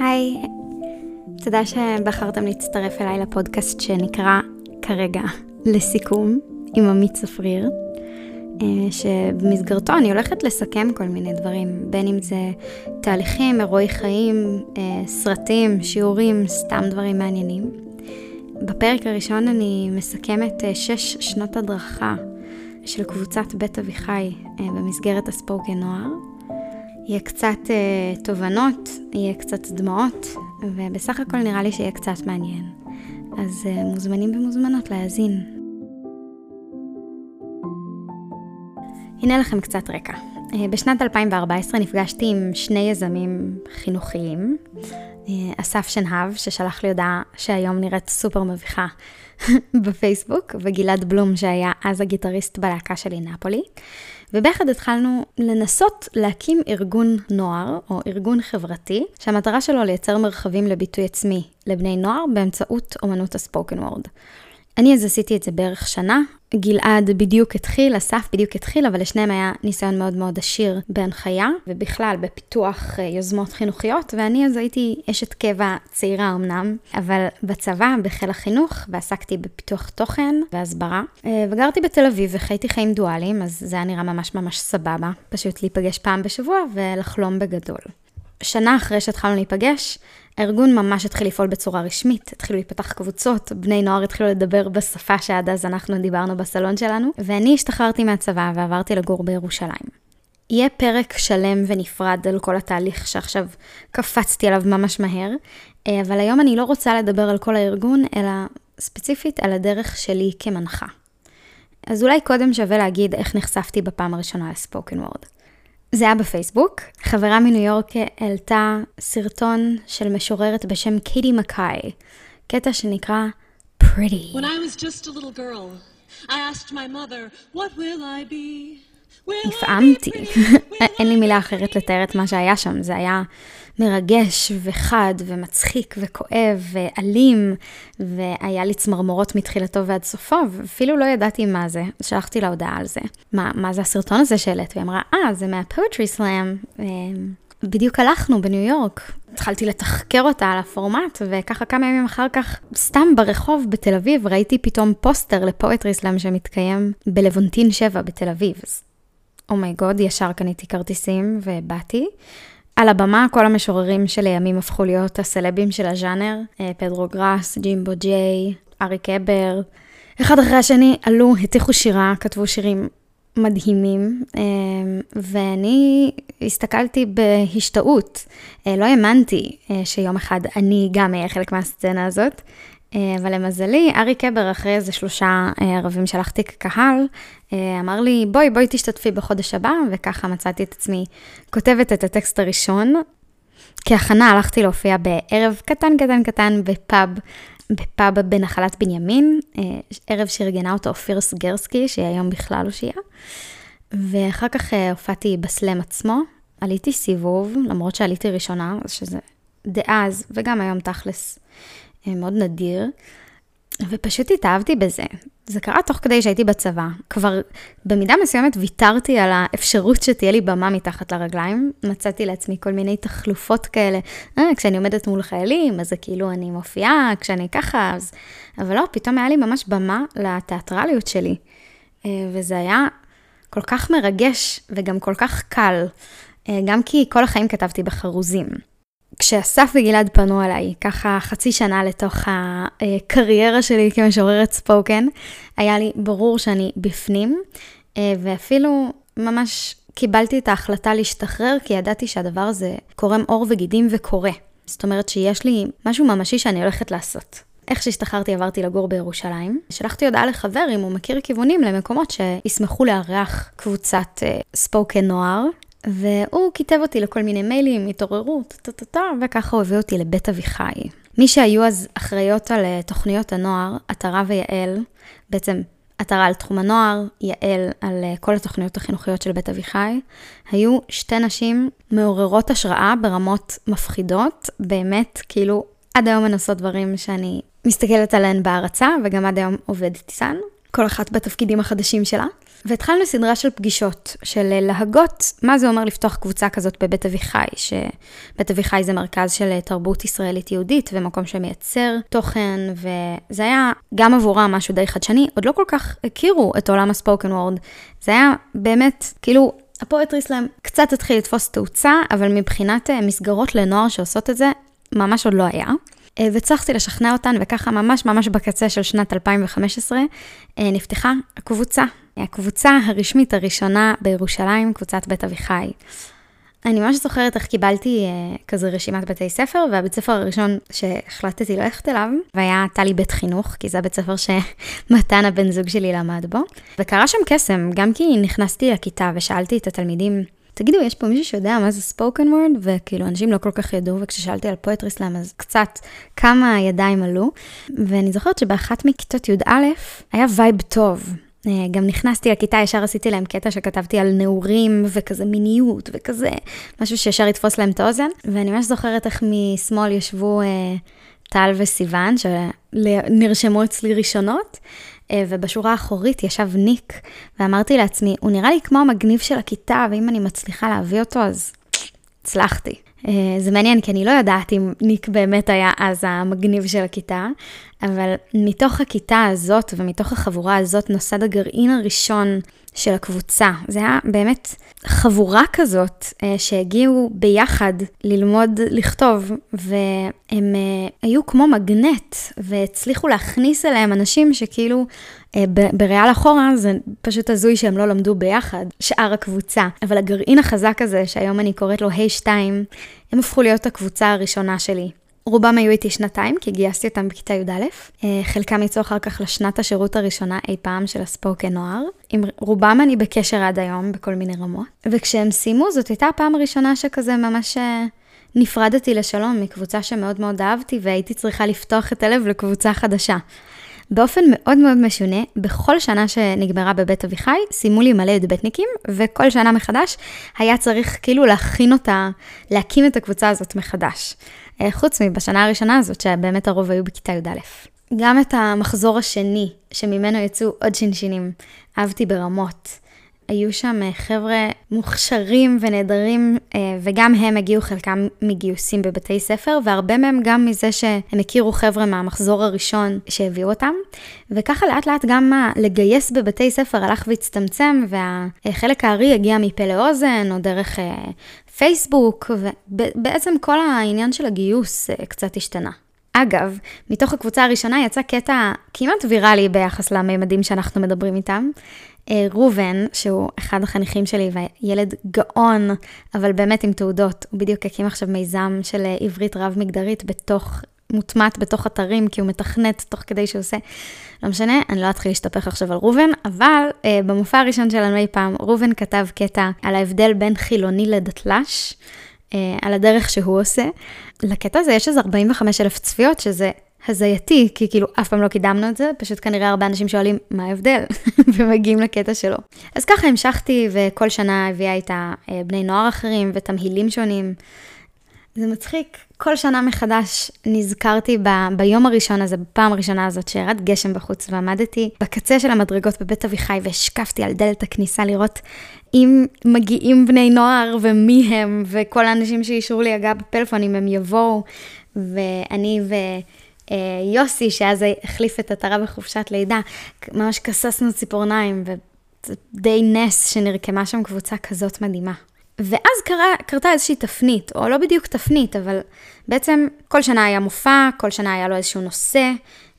היי, תודה שבחרתם להצטרף אליי לפודקאסט שנקרא כרגע לסיכום עם עמית צפריר, אה, שבמסגרתו אני הולכת לסכם כל מיני דברים, בין אם זה תהליכים, אירועי חיים, אה, סרטים, שיעורים, סתם דברים מעניינים. בפרק הראשון אני מסכמת אה, שש שנות הדרכה של קבוצת בית אביחי במסגרת הספוקן נוער. יהיה קצת uh, תובנות, יהיה קצת דמעות, ובסך הכל נראה לי שיהיה קצת מעניין. אז uh, מוזמנים ומוזמנות להאזין. הנה לכם קצת רקע. Uh, בשנת 2014 נפגשתי עם שני יזמים חינוכיים, אסף שנהב, ששלח לי הודעה שהיום נראית סופר מביכה בפייסבוק, וגלעד בלום, שהיה אז הגיטריסט בלהקה שלי נפולי. וביחד התחלנו לנסות להקים ארגון נוער, או ארגון חברתי, שהמטרה שלו לייצר מרחבים לביטוי עצמי לבני נוער באמצעות אומנות הספוקן וורד. אני אז עשיתי את זה בערך שנה, גלעד בדיוק התחיל, אסף בדיוק התחיל, אבל לשניהם היה ניסיון מאוד מאוד עשיר בהנחיה, ובכלל בפיתוח אה, יוזמות חינוכיות, ואני אז הייתי אשת קבע צעירה אמנם, אבל בצבא, בחיל החינוך, ועסקתי בפיתוח תוכן והסברה. אה, וגרתי בתל אביב וחייתי חיים דואליים, אז זה היה נראה ממש ממש סבבה, פשוט להיפגש פעם בשבוע ולחלום בגדול. שנה אחרי שהתחלנו להיפגש, הארגון ממש התחיל לפעול בצורה רשמית, התחילו להיפתח קבוצות, בני נוער התחילו לדבר בשפה שעד אז אנחנו דיברנו בסלון שלנו, ואני השתחררתי מהצבא ועברתי לגור בירושלים. יהיה פרק שלם ונפרד על כל התהליך שעכשיו קפצתי עליו ממש מהר, אה, אבל היום אני לא רוצה לדבר על כל הארגון, אלא ספציפית על הדרך שלי כמנחה. אז אולי קודם שווה להגיד איך נחשפתי בפעם הראשונה לספוקן וורד. זה היה בפייסבוק. חברה מניו יורק העלתה סרטון של משוררת בשם קיטי מקאי, קטע שנקרא Pretty. When I was just a little girl, I asked my mother, what will I be? נפעמתי. אין לי מילה אחרת לתאר את מה שהיה שם, זה היה מרגש וחד ומצחיק וכואב ואלים, והיה לי צמרמורות מתחילתו ועד סופו, ואפילו לא ידעתי מה זה, שלחתי לה הודעה על זה. מה, מה זה הסרטון הזה שהעלית? והיא אמרה, אה, זה מה poetry slam. בדיוק הלכנו בניו יורק. התחלתי לתחקר אותה על הפורמט, וככה כמה ימים אחר כך, סתם ברחוב בתל אביב, ראיתי פתאום פוסטר ל poetry slam שמתקיים בלוונטין 7 בתל אביב. אז oh my god, oh ישר קניתי כרטיסים ובאתי. על הבמה כל המשוררים שלימים הפכו להיות הסלבים של הז'אנר, אה, פדרו גראס, ג'ימבו ג'יי, ארי קבר. אחד אחרי השני עלו, הטיחו שירה, כתבו שירים מדהימים, אה, ואני הסתכלתי בהשתאות. אה, לא האמנתי שיום אחד אני גם אהיה חלק מהסצנה הזאת. אה, אבל למזלי, ארי קבר, אחרי איזה שלושה אה, ערבים שלחתי כקהל, אה, אמר לי, בואי, בואי תשתתפי בחודש הבא, וככה מצאתי את עצמי כותבת את הטקסט הראשון. כהכנה הלכתי להופיע בערב קטן קטן קטן בפאב, בפאב בנחלת בנימין, ערב שארגנה אותו אופיר סגרסקי, שהיא היום בכלל הושיעה. ואחר כך הופעתי בסלאם עצמו, עליתי סיבוב, למרות שעליתי ראשונה, שזה דאז, וגם היום תכלס, אה, מאוד נדיר, ופשוט התאהבתי בזה. זה קרה תוך כדי שהייתי בצבא. כבר במידה מסוימת ויתרתי על האפשרות שתהיה לי במה מתחת לרגליים. מצאתי לעצמי כל מיני תחלופות כאלה. אה, כשאני עומדת מול חיילים, אז זה כאילו אני מופיעה, כשאני ככה, אז... אבל לא, פתאום היה לי ממש במה לתיאטרליות שלי. אה, וזה היה כל כך מרגש וגם כל כך קל. אה, גם כי כל החיים כתבתי בחרוזים. כשאסף וגלעד פנו אליי, ככה חצי שנה לתוך הקריירה שלי כמשוררת ספוקן, היה לי ברור שאני בפנים, אה, ואפילו ממש קיבלתי את ההחלטה להשתחרר, כי ידעתי שהדבר הזה קורם עור וגידים וקורה. זאת אומרת שיש לי משהו ממשי שאני הולכת לעשות. איך שהשתחררתי עברתי לגור בירושלים. שלחתי הודעה לחבר אם הוא מכיר כיוונים למקומות שישמחו לארח קבוצת ספוקן uh, נוער, והוא כיתב אותי לכל מיני מיילים, התעוררות, טה-טה-טה, וככה הוא הביא אותי לבית אביחי. מי שהיו אז אחראיות על אה, תוכניות הנוער, עטרה ויעל, בעצם עטרה על תחום הנוער, יעל על אה, כל התוכניות החינוכיות של בית אביחי, היו שתי נשים מעוררות השראה ברמות מפחידות, באמת, כאילו, עד היום הן עושות דברים שאני מסתכלת עליהן בהערצה, וגם עד היום עובדת איתן. כל אחת בתפקידים החדשים שלה. והתחלנו סדרה של פגישות, של להגות מה זה אומר לפתוח קבוצה כזאת בבית אביחי, שבית אביחי זה מרכז של תרבות ישראלית יהודית ומקום שמייצר תוכן, וזה היה גם עבורם משהו די חדשני, עוד לא כל כך הכירו את עולם הספוקן וורד. זה היה באמת, כאילו, הפואטרי סלאם קצת התחיל לתפוס תאוצה, אבל מבחינת אה, מסגרות לנוער שעושות את זה, ממש עוד לא היה. אה, והצלחתי לשכנע אותן, וככה ממש ממש בקצה של שנת 2015 אה, נפתחה הקבוצה, הקבוצה הרשמית הראשונה בירושלים, קבוצת בית אביחי. אני ממש זוכרת איך קיבלתי uh, כזה רשימת בתי ספר, והבית ספר הראשון שהחלטתי ללכת אליו, והיה טלי בית חינוך, כי זה הבית ספר שמתן הבן זוג שלי למד בו. וקרה שם קסם, גם כי נכנסתי לכיתה ושאלתי את התלמידים, תגידו, יש פה מישהו שיודע מה זה spoken word? וכאילו, אנשים לא כל כך ידעו, וכששאלתי על poetry slam, אז קצת כמה ידיים עלו. ואני זוכרת שבאחת מכיתות י"א היה vibe טוב. אה, גם נכנסתי לכיתה, ישר עשיתי להם קטע שכתבתי על נעורים וכזה מיניות וכזה, משהו שישר יתפוס להם את האוזן. ואני ממש זוכרת איך משמאל ישבו אה, טל וסיוון, שנרשמו אצלי ראשונות, ובשורה האחורית ישב ניק, ואמרתי לעצמי, הוא נראה לי כמו המגניב של הכיתה, ואם אני מצליחה להביא אותו, אז הצלחתי. אה, זה מעניין, כי אני לא יודעת אם ניק באמת היה אז המגניב של הכיתה, אבל מתוך הכיתה הזאת ומתוך החבורה הזאת נוסד הגרעין הראשון של הקבוצה. זה היה באמת חבורה כזאת אה, שהגיעו ביחד ללמוד לכתוב, והם אה, היו כמו מגנט, והצליחו להכניס אליהם אנשים שכאילו בריאל אחורה זה פשוט הזוי שהם לא למדו ביחד, שאר הקבוצה. אבל הגרעין החזק הזה, שהיום אני קוראת לו ה'2, הם הפכו להיות הקבוצה הראשונה שלי. רובם היו איתי שנתיים, כי גייסתי אותם בכיתה י"א. אה, חלקם יצאו אחר כך לשנת השירות הראשונה אי פעם של הספוקן נוער. עם רובם אני בקשר עד היום, בכל מיני רמות. וכשהם סיימו, זאת הייתה הפעם הראשונה שכזה ממש אה, נפרדתי לשלום מקבוצה שמאוד מאוד אהבתי, והייתי צריכה לפתוח את הלב לקבוצה חדשה. באופן מאוד מאוד משונה, בכל שנה שנגמרה בבית אביחי, סיימו לי מלא י"בניקים, וכל שנה מחדש היה צריך כאילו להכין אותה, להקים את הקבוצה הזאת מחדש. אה, חוץ מבשנה הראשונה הזאת, שבאמת הרוב היו בכיתה י"א. גם את המחזור השני, שממנו יצאו עוד שינשינים, אהבתי ברמות. היו שם אה, חבר'ה מוכשרים ונהדרים, אה, וגם הם הגיעו חלקם מגיוסים בבתי ספר, והרבה מהם גם מזה שהם הכירו חבר'ה מהמחזור הראשון שהביאו אותם. וככה לאט לאט גם לגייס בבתי ספר הלך והצטמצם, והחלק הארי הגיע מפה לאוזן, או דרך פייסבוק, ובעצם כל העניין של הגיוס אה, קצת השתנה. אגב, מתוך הקבוצה הראשונה יצא קטע כמעט ויראלי ביחס לממדים שאנחנו מדברים איתם. אה, ראובן, שהוא אחד החניכים שלי וילד גאון, אבל באמת עם תעודות, הוא בדיוק הקים עכשיו מיזם של אה, עברית רב-מגדרית בתוך מוטמעת בתוך אתרים, כי הוא מתכנת תוך כדי שהוא עושה. לא משנה, אני לא אתחיל להשתפך עכשיו על ראובן, אבל אה, במופע הראשון שלנו אי פעם, ראובן כתב קטע על ההבדל בין חילוני לדתל"ש, אה, על הדרך שהוא עושה. לקטע הזה יש איזה 45 אלף צפיות, שזה הזייתי, כי כאילו אף פעם לא קידמנו את זה, פשוט כנראה הרבה אנשים שואלים מה ההבדל, ומגיעים לקטע שלו. אז ככה המשכתי, וכל שנה הביאה איתה אה, בני נוער אחרים ותמהילים שונים. זה מצחיק, כל שנה מחדש נזכרתי ב, ביום הראשון הזה, בפעם הראשונה הזאת שירד גשם בחוץ, ועמדתי בקצה של המדרגות בבית אביחי והשקפתי על דלת הכניסה לראות אם מגיעים בני נוער ומי הם, וכל האנשים שאישרו לי הגעה בפלאפון, אם הם יבואו, ואני ויוסי, שאז החליף את עטרה בחופשת לידה, ממש כססנו ציפורניים, וזה די נס שנרקמה שם קבוצה כזאת מדהימה. ואז קרה, קרתה איזושהי תפנית, או לא בדיוק תפנית, אבל בעצם כל שנה היה מופע, כל שנה היה לו איזשהו נושא,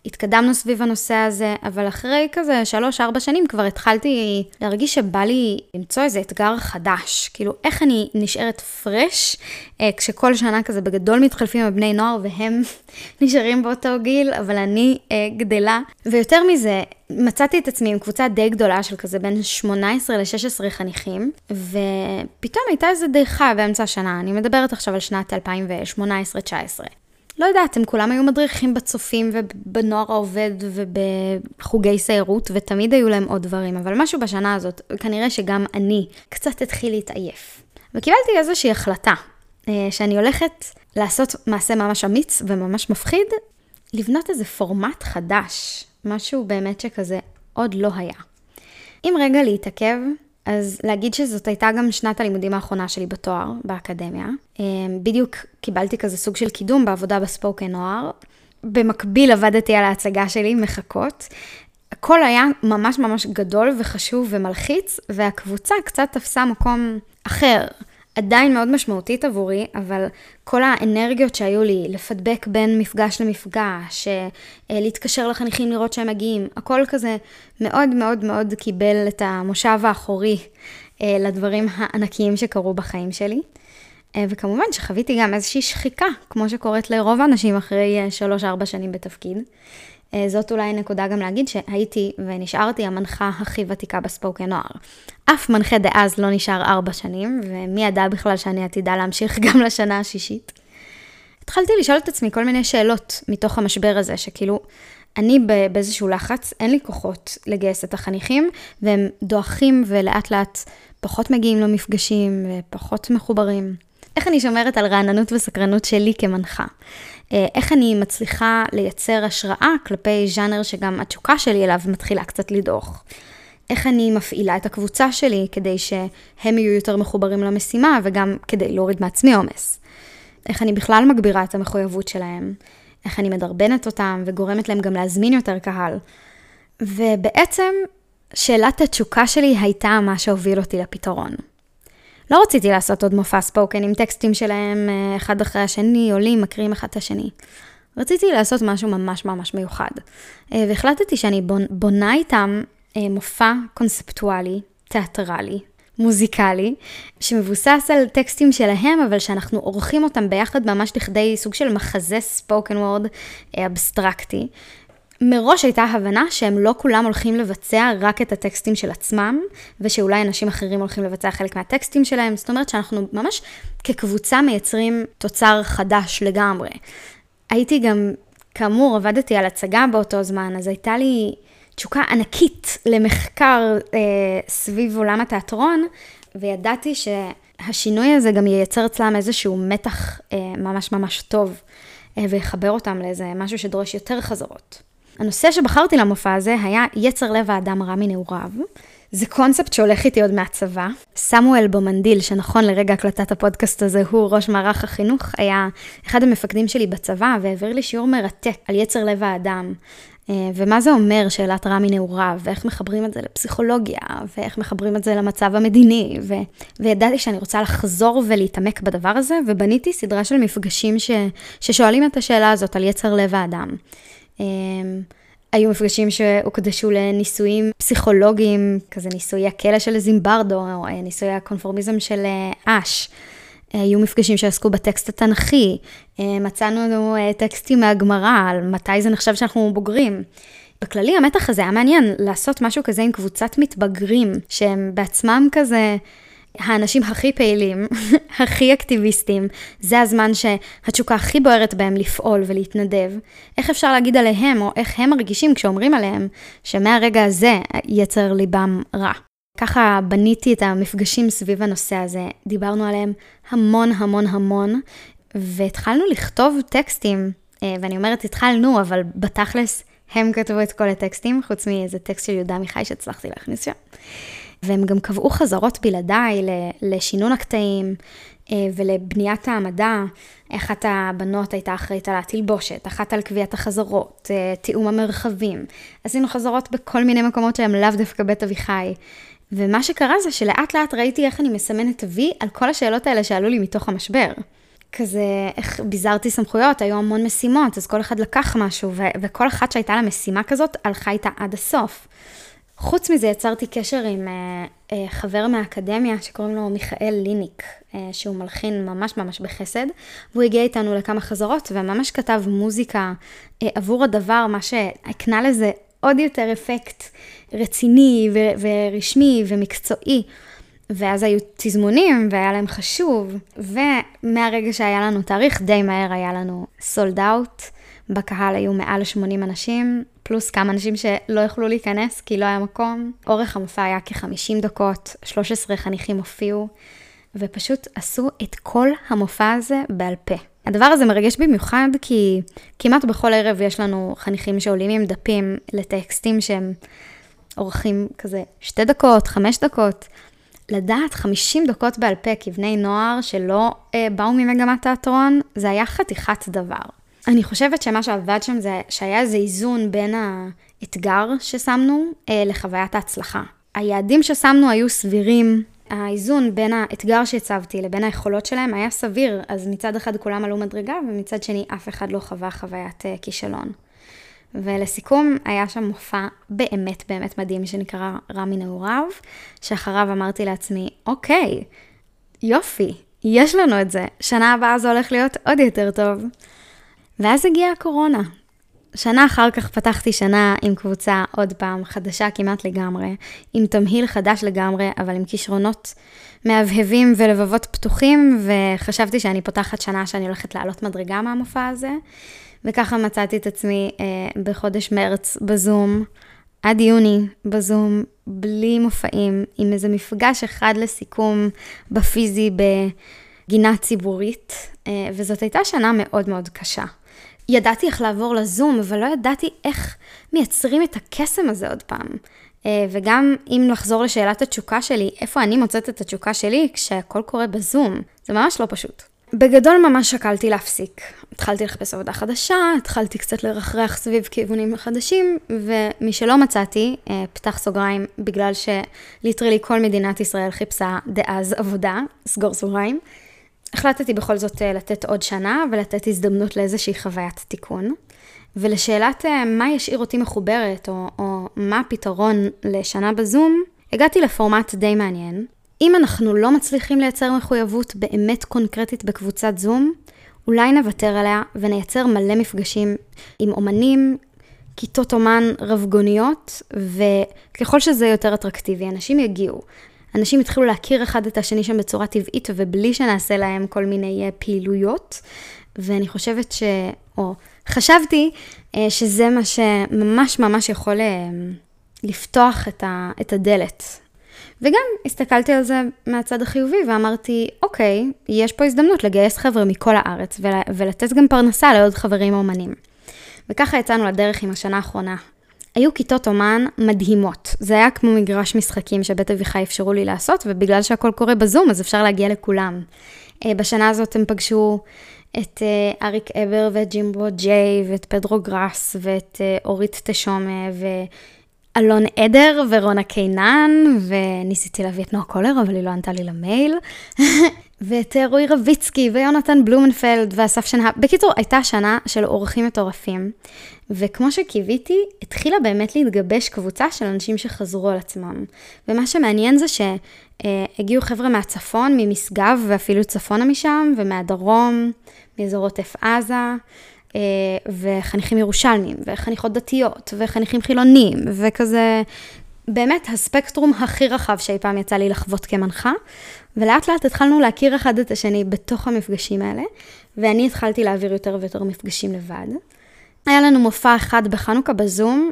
התקדמנו סביב הנושא הזה, אבל אחרי כזה שלוש-ארבע שנים כבר התחלתי להרגיש שבא לי למצוא איזה אתגר חדש. כאילו, איך אני נשארת פרש, אה, כשכל שנה כזה בגדול מתחלפים עם בני נוער והם נשארים באותו גיל, אבל אני אה, גדלה. ויותר מזה, מצאתי את עצמי עם קבוצה די גדולה של כזה בין 18 ל-16 חניכים, ופתאום הייתה איזה דעיכה באמצע השנה, אני מדברת עכשיו על שנת 2018-2019. לא יודעת, הם כולם היו מדריכים בצופים ובנוער העובד ובחוגי סיירות, ותמיד היו להם עוד דברים, אבל משהו בשנה הזאת, כנראה שגם אני קצת התחיל להתעייף. וקיבלתי איזושהי החלטה, אה, שאני הולכת לעשות מעשה ממש אמיץ וממש מפחיד, לבנות איזה פורמט חדש, משהו באמת שכזה עוד לא היה. אם רגע להתעכב, אז להגיד שזאת הייתה גם שנת הלימודים האחרונה שלי בתואר, באקדמיה. אה, בדיוק קיבלתי כזה סוג של קידום בעבודה בספוקן נוער. במקביל עבדתי על ההצגה שלי, מחכות. הכל היה ממש ממש גדול וחשוב ומלחיץ, והקבוצה קצת תפסה מקום אחר. עדיין מאוד משמעותית עבורי, אבל כל האנרגיות שהיו לי, לפדבק בין מפגש למפגש, אה, להתקשר לחניכים לראות שהם מגיעים, הכל כזה מאוד מאוד מאוד קיבל את המושב האחורי אה, לדברים הענקיים שקרו בחיים שלי. אה, וכמובן שחוויתי גם איזושהי שחיקה, כמו שקורית לרוב האנשים אחרי 3-4 שנים בתפקיד. אה, זאת אולי נקודה גם להגיד שהייתי ונשארתי המנחה הכי ותיקה בספוקן נוער. אף מנחה דאז לא נשאר ארבע שנים, ומי ידע בכלל שאני עתידה להמשיך גם לשנה השישית. התחלתי לשאול את עצמי כל מיני שאלות מתוך המשבר הזה, שכאילו, אני באיזשהו לחץ, אין לי כוחות לגייס את החניכים, והם דועכים ולאט לאט פחות מגיעים למפגשים ופחות מחוברים. איך אני שומרת על רעננות וסקרנות שלי כמנחה? אה, איך אני מצליחה לייצר השראה כלפי ז'אנר שגם התשוקה שלי אליו מתחילה קצת לדעוך. איך אני מפעילה את הקבוצה שלי כדי שהם יהיו יותר מחוברים למשימה וגם כדי להוריד מעצמי עומס. איך אני בכלל מגבירה את המחויבות שלהם, איך אני מדרבנת אותם וגורמת להם גם להזמין יותר קהל. ובעצם שאלת התשוקה שלי הייתה מה שהוביל אותי לפתרון. לא רציתי לעשות עוד מופע ספוקן עם טקסטים שלהם אה, אחד אחרי השני, עולים, מקריאים אחד את השני. רציתי לעשות משהו ממש ממש מיוחד. אה, והחלטתי שאני בונה איתם אה, מופע קונספטואלי, תיאטרלי, מוזיקלי, שמבוסס על טקסטים שלהם, אבל שאנחנו עורכים אותם ביחד ממש לכדי סוג של מחזה ספוקן וורד אבסטרקטי, מראש הייתה הבנה שהם לא כולם הולכים לבצע רק את הטקסטים של עצמם, ושאולי אנשים אחרים הולכים לבצע חלק מהטקסטים שלהם, זאת אומרת שאנחנו ממש כקבוצה מייצרים תוצר חדש לגמרי. הייתי גם, כאמור, עבדתי על הצגה באותו זמן, אז הייתה לי תשוקה ענקית למחקר אה, סביב עולם התיאטרון, וידעתי שהשינוי הזה גם ייצר אצלם איזשהו מתח אה, ממש ממש טוב, אה, ויחבר אותם לאיזה משהו שדורש יותר חזרות. הנושא שבחרתי למופע הזה היה יצר לב האדם רע מנעוריו. זה קונספט שהולך איתי עוד מהצבא. סמואל בומנדיל, שנכון לרגע הקלטת הפודקאסט הזה הוא ראש מערך החינוך, היה אחד המפקדים שלי בצבא והעביר לי שיעור מרתק על יצר לב האדם. אה, ומה זה אומר שאלת רע מנעוריו, ואיך מחברים את זה לפסיכולוגיה, ואיך מחברים את זה למצב המדיני, ו... וידעתי שאני רוצה לחזור ולהתעמק בדבר הזה, ובניתי סדרה של מפגשים ש... ששואלים את השאלה הזאת על יצר לב האדם. אמ, היו מפגשים שהוקדשו לניסויים פסיכולוגיים, כזה ניסויי הכלא של זימברדו, או אה, ניסויי הקונפורמיזם של אה, אש. היו מפגשים שעסקו בטקסט התנ"כי, אה, מצאנו לנו טקסטים מהגמרא על מתי זה נחשב שאנחנו בוגרים. בכללי המתח הזה היה מעניין לעשות משהו כזה עם קבוצת מתבגרים, שהם בעצמם כזה האנשים הכי פעילים, הכי אקטיביסטים, זה הזמן שהתשוקה הכי בוערת בהם לפעול ולהתנדב. איך אפשר להגיד עליהם, או איך הם מרגישים כשאומרים עליהם, שמהרגע הזה יצר ליבם רע. ככה בניתי את המפגשים סביב הנושא הזה, דיברנו עליהם המון המון המון, והתחלנו לכתוב טקסטים, אה, ואני אומרת התחלנו, אבל בתכלס הם כתבו את כל הטקסטים, חוץ מאיזה טקסט של יהודה עמיחי שהצלחתי להכניס שם. והם גם קבעו חזרות בלעדיי לשינון הקטעים אה, ולבניית העמדה. אחת הבנות הייתה אחראית על התלבושת, אחת על קביעת החזרות, אה, תיאום המרחבים. עשינו חזרות בכל מיני מקומות שהם לאו דווקא בית אביחי. ומה שקרה זה שלאט לאט ראיתי איך אני מסמנת וי על כל השאלות האלה שעלו לי מתוך המשבר. כזה, איך ביזרתי סמכויות, היו המון משימות, אז כל אחד לקח משהו, ו- וכל אחת שהייתה לה משימה כזאת, הלכה איתה עד הסוף. חוץ מזה יצרתי קשר עם uh, uh, חבר מהאקדמיה שקוראים לו מיכאל ליניק, uh, שהוא מלחין ממש ממש בחסד, והוא הגיע איתנו לכמה חזרות וממש כתב מוזיקה עבור הדבר, מה שהקנה לזה עוד יותר אפקט רציני ו- ורשמי ומקצועי. ואז היו תזמונים והיה להם חשוב, ומהרגע שהיה לנו תאריך, די מהר היה לנו סולד אאוט. בקהל היו מעל 80 אנשים, פלוס כמה אנשים שלא יכלו להיכנס כי לא היה מקום. אורך המופע היה כ-50 דקות, 13 חניכים הופיעו, ופשוט עשו את כל המופע הזה בעל פה. הדבר הזה מרגש במיוחד כי כמעט בכל ערב יש לנו חניכים שעולים עם דפים לטקסטים שהם אורחים כזה שתי דקות, חמש דקות. לדעת 50 דקות בעל פה כבני נוער שלא אה, באו ממגמת תיאטרון, זה היה חתיכת דבר. אני חושבת שמה שעבד שם זה שהיה איזה איזון בין האתגר ששמנו אה, לחוויית ההצלחה. היעדים ששמנו היו סבירים, האיזון בין האתגר שהצבתי לבין היכולות שלהם היה סביר, אז מצד אחד כולם עלו מדרגה, ומצד שני אף אחד לא חווה חוויית uh, כישלון. ולסיכום, היה שם מופע באמת באמת מדהים שנקרא רע מנעוריו, שאחריו אמרתי לעצמי, אוקיי, יופי, יש לנו את זה, שנה הבאה זה הולך להיות עוד יותר טוב. ואז הגיעה הקורונה, שנה אחר כך פתחתי שנה עם קבוצה עוד פעם חדשה כמעט לגמרי, עם תמהיל חדש לגמרי, אבל עם כישרונות מהבהבים ולבבות פתוחים, וחשבתי שאני פותחת שנה שאני הולכת לעלות מדרגה מהמופע הזה, וככה מצאתי את עצמי אה, בחודש מרץ בזום, עד יוני בזום, בלי מופעים, עם איזה מפגש אחד לסיכום בפיזי בגינה ציבורית, אה, וזאת הייתה שנה מאוד מאוד קשה. ידעתי איך לעבור לזום, אבל לא ידעתי איך מייצרים את הקסם הזה עוד פעם. אה, וגם אם נחזור לשאלת התשוקה שלי, איפה אני מוצאת את התשוקה שלי כשהכל קורה בזום? זה ממש לא פשוט. בגדול ממש שקלתי להפסיק. התחלתי לחפש עבודה חדשה, התחלתי קצת לרחרח סביב כיוונים חדשים, ומשלא מצאתי, אה, פתח סוגריים, בגלל שליטרלי כל מדינת ישראל חיפשה דאז עבודה, סגור סוגריים. החלטתי בכל זאת אה, לתת עוד שנה ולתת הזדמנות לאיזושהי חוויית תיקון. ולשאלת אה, מה ישאיר אותי מחוברת, או, או מה הפתרון לשנה בזום, הגעתי לפורמט די מעניין. אם אנחנו לא מצליחים לייצר מחויבות באמת קונקרטית בקבוצת זום, אולי נוותר עליה ונייצר מלא מפגשים עם אומנים, כיתות אומן רבגוניות, וככל שזה יותר אטרקטיבי, אנשים יגיעו. אנשים התחילו להכיר אחד את השני שם בצורה טבעית ובלי שנעשה להם כל מיני אה, פעילויות. ואני חושבת ש... או חשבתי אה, שזה מה שממש ממש יכול אה, לפתוח את, ה... את הדלת. וגם הסתכלתי על זה מהצד החיובי ואמרתי, אוקיי, יש פה הזדמנות לגייס חבר'ה מכל הארץ ול... ולתת גם פרנסה לעוד חברים אומנים. וככה יצאנו לדרך עם השנה האחרונה היו כיתות אומן מדהימות. זה היה כמו מגרש משחקים שבית אביחי אפשרו לי לעשות, ובגלל שהכל קורה בזום, אז אפשר להגיע לכולם. אה, בשנה הזאת הם פגשו את אה, אריק אבר ואת ג'ימבו ג'יי ואת פדרו גראס ואת אה, אורית תשומה ואלון עדר ורונה קינן, וניסיתי להביא את נועה קולר, אבל היא לא ענתה לי למייל. ואת רועי רביצקי ויונתן בלומנפלד ואסף שנהב. בקיצור, הייתה שנה של אורחים מטורפים. וכמו שקיוויתי, התחילה באמת להתגבש קבוצה של אנשים שחזרו על עצמם. ומה שמעניין זה שהגיעו חבר'ה מהצפון, ממשגב ואפילו צפונה משם, ומהדרום, מאזור עוטף עזה, אה, וחניכים ירושלמים, וחניכות דתיות, וחניכים חילונים, וכזה, באמת הספקטרום הכי רחב שאי פעם יצא לי לחוות כמנחה, ולאט לאט התחלנו להכיר אחד את השני בתוך המפגשים האלה, ואני התחלתי להעביר יותר ויותר מפגשים לבד. היה לנו מופע אחד בחנוכה בזום.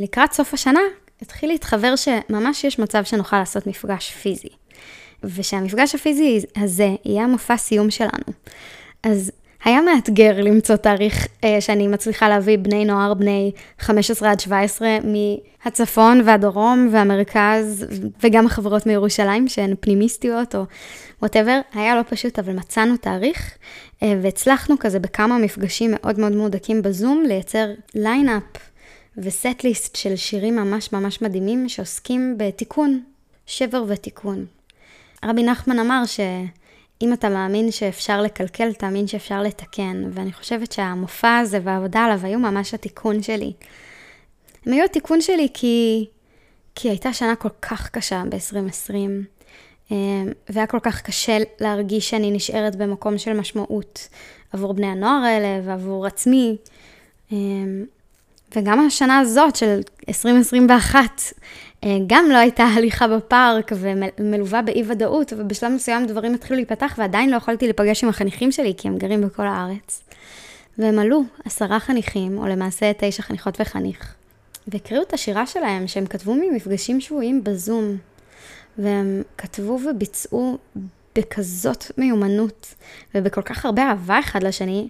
לקראת סוף השנה התחיל להתחבר שממש יש מצב שנוכל לעשות מפגש פיזי. ושהמפגש הפיזי הזה יהיה המופע סיום שלנו. אז היה מאתגר למצוא תאריך אה, שאני מצליחה להביא בני נוער בני 15 עד 17 מהצפון והדרום והמרכז, וגם החברות מירושלים שהן פנימיסטיות או whatever, היה לא פשוט, אבל מצאנו תאריך, אה, והצלחנו כזה בכמה מפגשים מאוד מאוד מהודקים בזום לייצר lineup ו set list של שירים ממש ממש מדהימים שעוסקים בתיקון, שבר ותיקון. רבי נחמן אמר ש... אם אתה מאמין שאפשר לקלקל, תאמין שאפשר לתקן. ואני חושבת שהמופע הזה והעבודה עליו היו ממש התיקון שלי. הם היו התיקון שלי כי, כי הייתה שנה כל כך קשה ב-2020, אה, והיה כל כך קשה להרגיש שאני נשארת במקום של משמעות עבור בני הנוער האלה ועבור עצמי. אה, וגם השנה הזאת של 2021, אה, גם לא הייתה הליכה בפארק ומלווה באי ודאות, ובשלב מסוים דברים התחילו להיפתח ועדיין לא יכולתי להיפגש עם החניכים שלי, כי הם גרים בכל הארץ. והם עלו עשרה חניכים, או למעשה תשע חניכות וחניך, והקריאו את השירה שלהם, שהם כתבו ממפגשים שבויים בזום. והם כתבו וביצעו בכזאת מיומנות, ובכל כך הרבה אהבה אחד לשני,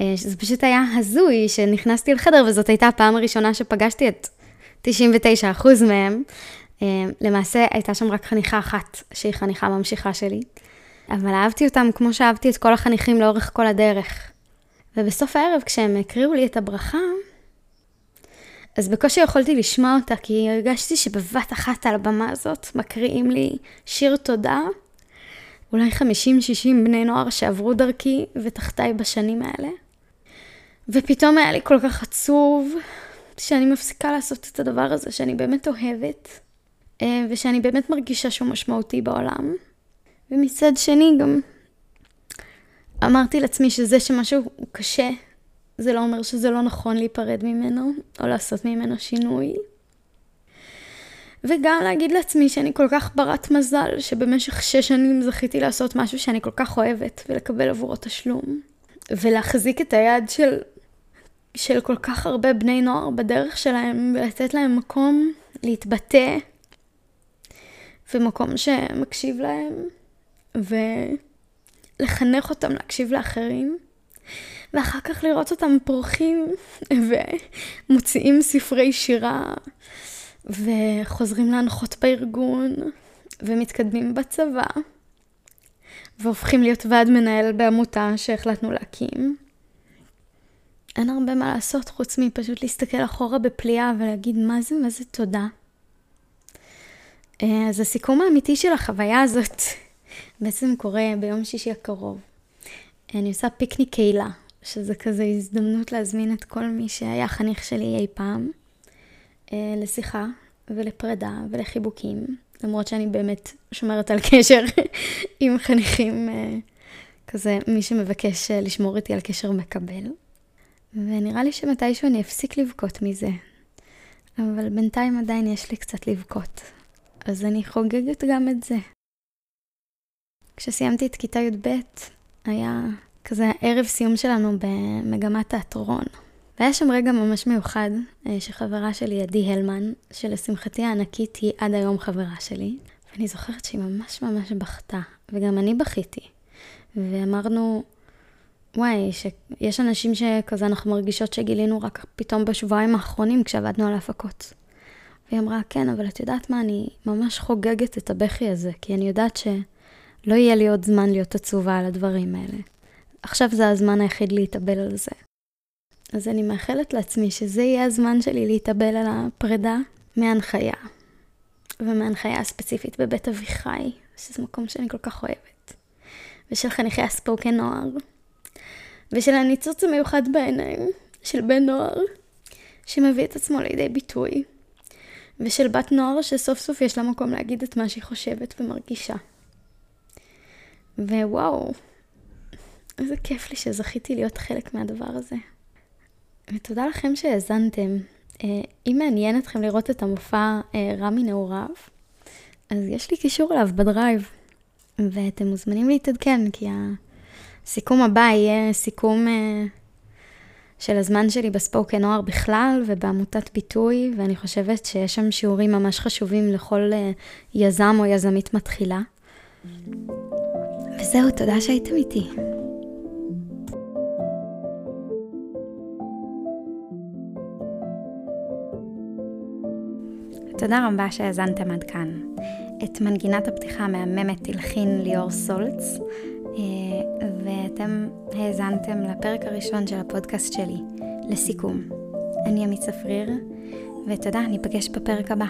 אה, שזה פשוט היה הזוי שנכנסתי לחדר, וזאת הייתה הפעם הראשונה שפגשתי את 99% מהם. אה, למעשה הייתה שם רק חניכה אחת שהיא חניכה ממשיכה שלי, אבל אהבתי אותם כמו שאהבתי את כל החניכים לאורך כל הדרך. ובסוף הערב, כשהם הקריאו לי את הברכה, אז בקושי יכולתי לשמוע אותה, כי הרגשתי שבבת אחת על הבמה הזאת מקריאים לי שיר תודה. אולי 50-60 בני נוער שעברו דרכי ותחתיי בשנים האלה. ופתאום היה לי כל כך עצוב שאני מפסיקה לעשות את הדבר הזה שאני באמת אוהבת, אה, ושאני באמת מרגישה שהוא משמעותי בעולם. ומצד שני גם אמרתי לעצמי שזה שמשהו קשה, זה לא אומר שזה לא נכון להיפרד ממנו, או לעשות ממנו שינוי. וגם להגיד לעצמי שאני כל כך ברת מזל, שבמשך שש שנים זכיתי לעשות משהו שאני כל כך אוהבת, ולקבל עבורו תשלום. ולהחזיק את היד של, של כל כך הרבה בני נוער בדרך שלהם, ולתת להם מקום להתבטא, ומקום שמקשיב להם, ולחנך אותם להקשיב לאחרים. ואחר כך לראות אותם פורחים ומוציאים ספרי שירה וחוזרים להנחות בארגון ומתקדמים בצבא והופכים להיות ועד מנהל בעמותה שהחלטנו להקים. אין הרבה מה לעשות חוץ מפשוט להסתכל אחורה בפליאה ולהגיד מה זה, מה זה תודה. אה, אז הסיכום האמיתי של החוויה הזאת בעצם קורה ביום שישי הקרוב. אני עושה פיקניק קהילה שזה כזה הזדמנות להזמין את כל מי שהיה חניך שלי אי פעם אה, לשיחה ולפרידה ולחיבוקים, למרות שאני באמת שומרת על קשר עם חניכים, אה, כזה מי שמבקש לשמור איתי על קשר מקבל. ונראה לי שמתישהו אני אפסיק לבכות מזה, אבל בינתיים עדיין יש לי קצת לבכות, אז אני חוגגת גם את זה. כשסיימתי את כיתה י"ב, היה כזה ערב סיום שלנו במגמת תיאטרון. והיה שם רגע ממש מיוחד, אה, שחברה שלי, עדי הלמן, שלשמחתי הענקית היא עד היום חברה שלי, ואני זוכרת שהיא ממש ממש בכתה, וגם אני בכיתי. ואמרנו, וואי, שיש אנשים שכזה אנחנו מרגישות שגילינו רק פתאום בשבועיים האחרונים כשעבדנו על ההפקות. והיא אמרה, כן, אבל את יודעת מה, אני ממש חוגגת את הבכי הזה, כי אני יודעת שלא יהיה לי עוד זמן להיות עצובה על הדברים האלה. עכשיו זה הזמן היחיד להתאבל על זה. אז אני מאחלת לעצמי שזה יהיה הזמן שלי להתאבל על הפרידה מהנחיה. ומהנחיה הספציפית בבית אביחי, שזה מקום שאני כל כך אוהבת. ושל חניכי הספוקן נוער. ושל הניצוץ המיוחד בעיניים של בן נוער, שמביא את עצמו לידי ביטוי. ושל בת נוער שסוף סוף יש לה מקום להגיד את מה שהיא חושבת ומרגישה. ווואו, איזה כיף לי שזכיתי להיות חלק מהדבר הזה. ותודה לכם שהאזנתם. אה, אם מעניין אתכם לראות את המופע אה, רמי נעוריו, אז יש לי קישור אליו בדרייב, ואתם מוזמנים להתעדכן, כי הסיכום הבא יהיה סיכום אה, של הזמן שלי בספוקן נוער בכלל ובעמותת ביטוי, ואני חושבת שיש שם שיעורים ממש חשובים לכל יזם או יזמית מתחילה. וזהו, תודה שהייתם איתי. תודה רבה שהאזנתם עד כאן. את מנגינת הפתיחה המהממת הלחין ליאור סולץ, אה, ואתם האזנתם לפרק הראשון של הפודקאסט שלי, לסיכום. אני עמית צפריר, ותודה, ניפגש בפרק הבא.